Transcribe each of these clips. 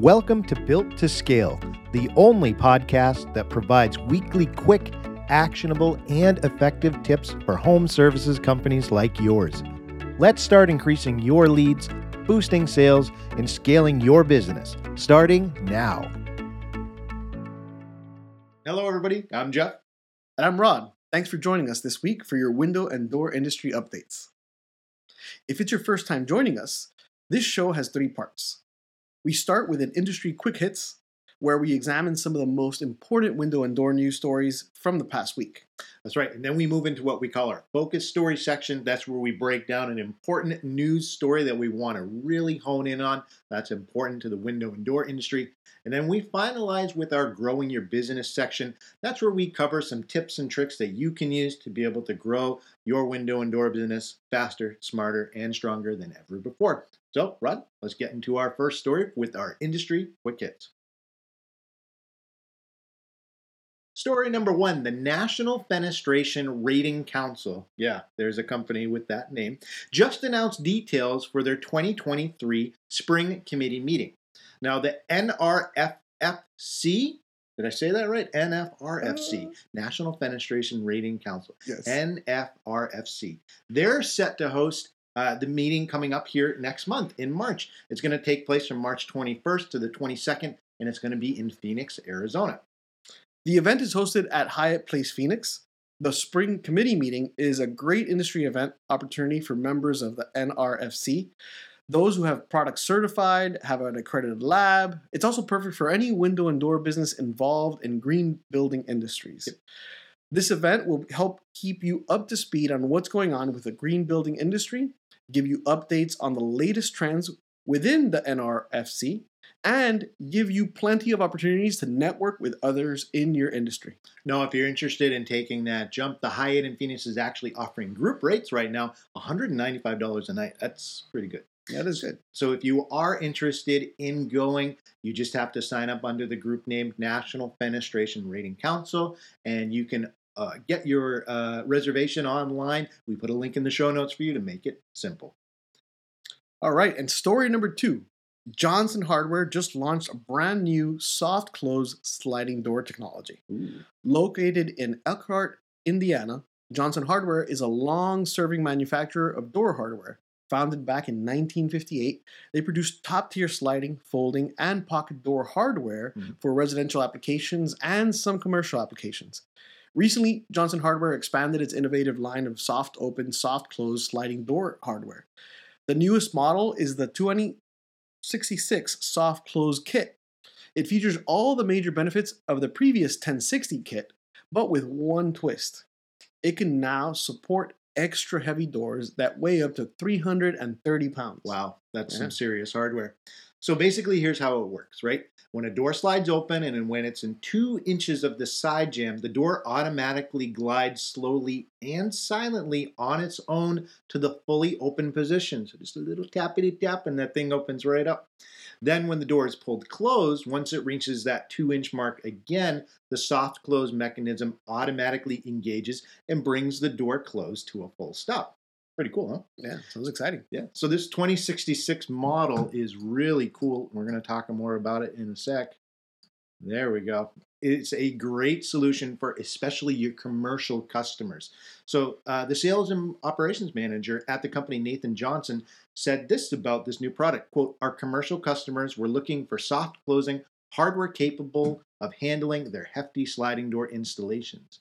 Welcome to Built to Scale, the only podcast that provides weekly, quick, actionable, and effective tips for home services companies like yours. Let's start increasing your leads, boosting sales, and scaling your business, starting now. Hello, everybody. I'm Jeff. And I'm Rod. Thanks for joining us this week for your window and door industry updates. If it's your first time joining us, this show has three parts. We start with an industry quick hits, where we examine some of the most important window and door news stories from the past week. That's right. And then we move into what we call our focus story section. That's where we break down an important news story that we want to really hone in on. That's important to the window and door industry. And then we finalize with our growing your business section. That's where we cover some tips and tricks that you can use to be able to grow your window and door business faster, smarter, and stronger than ever before. So, Rod, let's get into our first story with our industry quick hits. Story number one the National Fenestration Rating Council. Yeah, there's a company with that name. Just announced details for their 2023 Spring Committee meeting. Now, the NRFFC, did I say that right? NFRFC, uh, National Fenestration Rating Council. Yes. NFRFC. They're set to host uh, the meeting coming up here next month in March. It's going to take place from March 21st to the 22nd, and it's going to be in Phoenix, Arizona. The event is hosted at Hyatt Place Phoenix. The spring committee meeting is a great industry event opportunity for members of the NRFC. Those who have products certified, have an accredited lab. It's also perfect for any window and door business involved in green building industries. This event will help keep you up to speed on what's going on with the green building industry, give you updates on the latest trends within the NRFC, and give you plenty of opportunities to network with others in your industry. Now, if you're interested in taking that jump, the Hyatt in Phoenix is actually offering group rates right now $195 a night. That's pretty good. That is good. So if you are interested in going, you just have to sign up under the group name National Fenestration Rating Council, and you can uh, get your uh, reservation online. We put a link in the show notes for you to make it simple. All right, and story number two Johnson Hardware just launched a brand new soft close sliding door technology. Ooh. Located in Elkhart, Indiana, Johnson Hardware is a long serving manufacturer of door hardware. Founded back in 1958, they produce top tier sliding, folding, and pocket door hardware mm-hmm. for residential applications and some commercial applications. Recently, Johnson Hardware expanded its innovative line of soft open, soft close sliding door hardware. The newest model is the 20 66 soft close kit. It features all the major benefits of the previous 1060 kit, but with one twist. It can now support extra heavy doors that weigh up to 330 pounds. Wow, that's yeah. some serious hardware. So basically, here's how it works, right? When a door slides open and when it's in two inches of the side jamb, the door automatically glides slowly and silently on its own to the fully open position. So just a little tappity tap and that thing opens right up. Then when the door is pulled closed, once it reaches that two inch mark again, the soft close mechanism automatically engages and brings the door closed to a full stop. Pretty cool, huh? Yeah, sounds exciting. Yeah. So this 2066 model is really cool. We're going to talk more about it in a sec. There we go. It's a great solution for especially your commercial customers. So uh, the sales and operations manager at the company, Nathan Johnson, said this about this new product. Quote, our commercial customers were looking for soft closing, hardware capable of handling their hefty sliding door installations.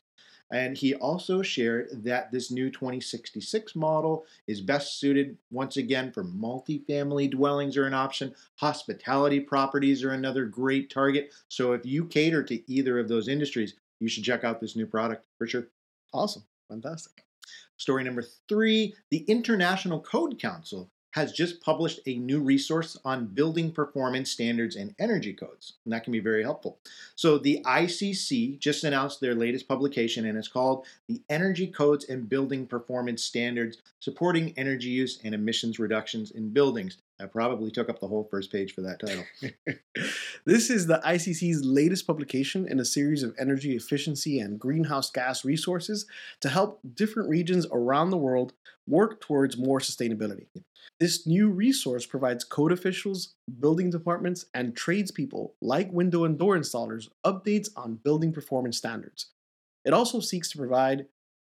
And he also shared that this new 2066 model is best suited once again for multifamily dwellings are an option. Hospitality properties are another great target. So if you cater to either of those industries, you should check out this new product for sure. Awesome. Fantastic. Story number three the International Code Council has just published a new resource on building performance standards and energy codes. And that can be very helpful. So, the ICC just announced their latest publication, and it's called The Energy Codes and Building Performance Standards Supporting Energy Use and Emissions Reductions in Buildings. I probably took up the whole first page for that title. this is the ICC's latest publication in a series of energy efficiency and greenhouse gas resources to help different regions around the world work towards more sustainability. This new resource provides code officials, building departments, and tradespeople like window and door installers updates on building performance standards. It also seeks to provide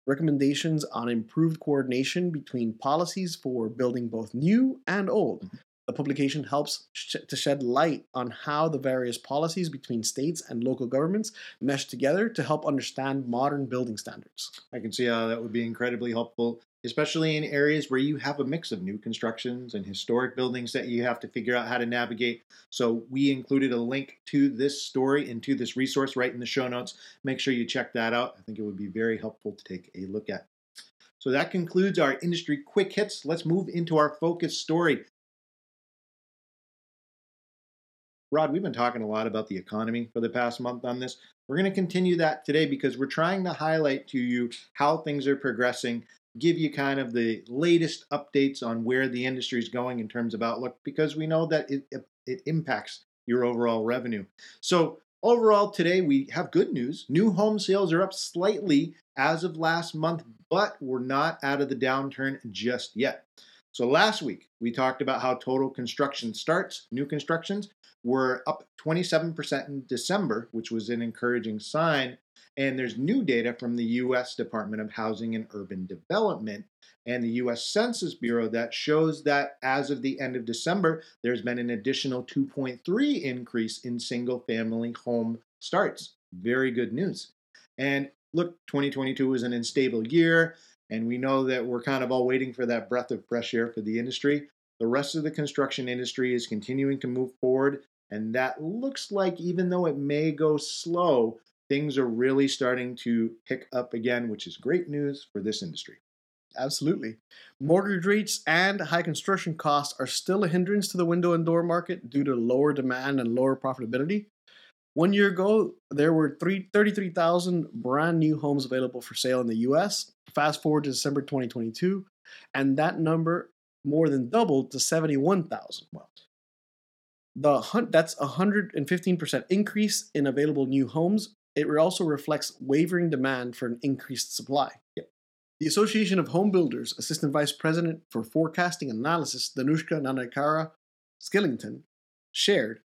recommendations on improved coordination between policies for building both new and old. Mm-hmm. The publication helps sh- to shed light on how the various policies between states and local governments mesh together to help understand modern building standards. I can see how that would be incredibly helpful especially in areas where you have a mix of new constructions and historic buildings that you have to figure out how to navigate. So we included a link to this story and to this resource right in the show notes. Make sure you check that out. I think it would be very helpful to take a look at. So that concludes our industry quick hits. Let's move into our focus story. Rod, we've been talking a lot about the economy for the past month on this. We're going to continue that today because we're trying to highlight to you how things are progressing give you kind of the latest updates on where the industry is going in terms of outlook because we know that it, it impacts your overall revenue. So, overall, today we have good news. New home sales are up slightly as of last month, but we're not out of the downturn just yet. So, last week we talked about how total construction starts, new constructions, were up 27% in December, which was an encouraging sign. And there's new data from the US Department of Housing and Urban Development and the US Census Bureau that shows that as of the end of December, there's been an additional 2.3 increase in single family home starts. Very good news. And look, 2022 was an unstable year, and we know that we're kind of all waiting for that breath of fresh air for the industry. The rest of the construction industry is continuing to move forward, and that looks like, even though it may go slow, things are really starting to pick up again, which is great news for this industry. Absolutely. Mortgage rates and high construction costs are still a hindrance to the window and door market due to lower demand and lower profitability. One year ago, there were 33,000 brand new homes available for sale in the US. Fast forward to December 2022, and that number more than doubled to 71,000. Well, the that's a 115% increase in available new homes it also reflects wavering demand for an increased supply. The Association of Home Builders Assistant Vice President for Forecasting Analysis, Danushka Nanayakkara Skillington, shared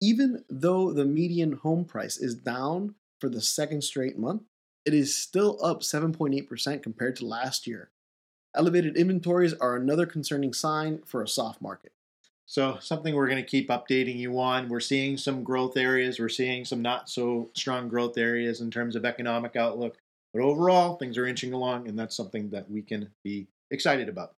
even though the median home price is down for the second straight month, it is still up 7.8% compared to last year. Elevated inventories are another concerning sign for a soft market. So something we're going to keep updating you on. We're seeing some growth areas. We're seeing some not so strong growth areas in terms of economic outlook. But overall, things are inching along, and that's something that we can be excited about.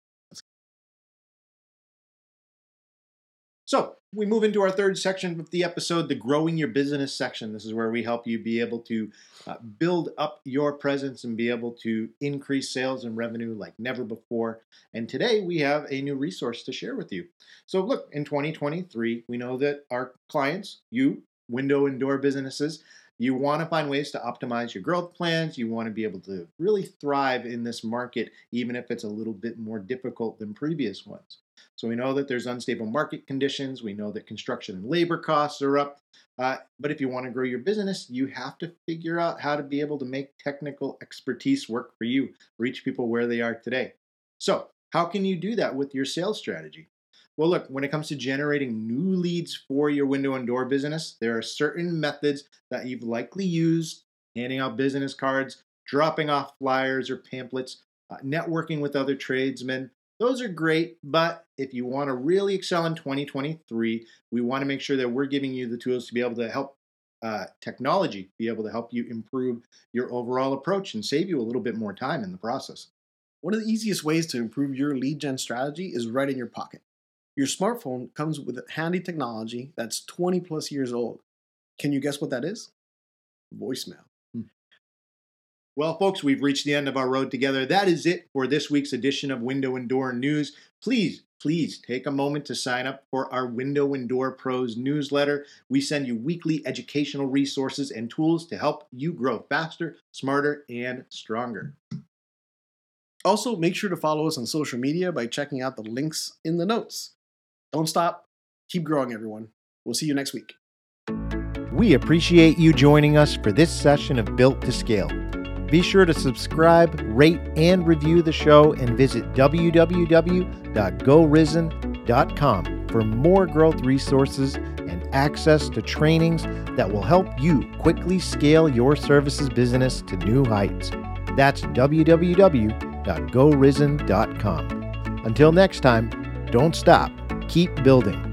So we move into our third section of the episode, the growing your business section. This is where we help you be able to uh, build up your presence and be able to increase sales and revenue like never before. And today we have a new resource to share with you. So, look, in 2023, we know that our clients, you, window and door businesses, you want to find ways to optimize your growth plans. You want to be able to really thrive in this market, even if it's a little bit more difficult than previous ones. So we know that there's unstable market conditions. We know that construction and labor costs are up. Uh, but if you want to grow your business, you have to figure out how to be able to make technical expertise work for you, reach people where they are today. So, how can you do that with your sales strategy? Well, look, when it comes to generating new leads for your window and door business, there are certain methods that you've likely used handing out business cards, dropping off flyers or pamphlets, uh, networking with other tradesmen, those are great, but if you want to really excel in 2023, we want to make sure that we're giving you the tools to be able to help uh, technology be able to help you improve your overall approach and save you a little bit more time in the process. One of the easiest ways to improve your lead gen strategy is right in your pocket. Your smartphone comes with handy technology that's 20 plus years old. Can you guess what that is? Voicemail. Well, folks, we've reached the end of our road together. That is it for this week's edition of Window and Door News. Please, please take a moment to sign up for our Window and Door Pros newsletter. We send you weekly educational resources and tools to help you grow faster, smarter, and stronger. Also, make sure to follow us on social media by checking out the links in the notes. Don't stop. Keep growing, everyone. We'll see you next week. We appreciate you joining us for this session of Built to Scale. Be sure to subscribe, rate, and review the show and visit www.gorizen.com for more growth resources and access to trainings that will help you quickly scale your services business to new heights. That's www.gorizen.com. Until next time, don't stop, keep building.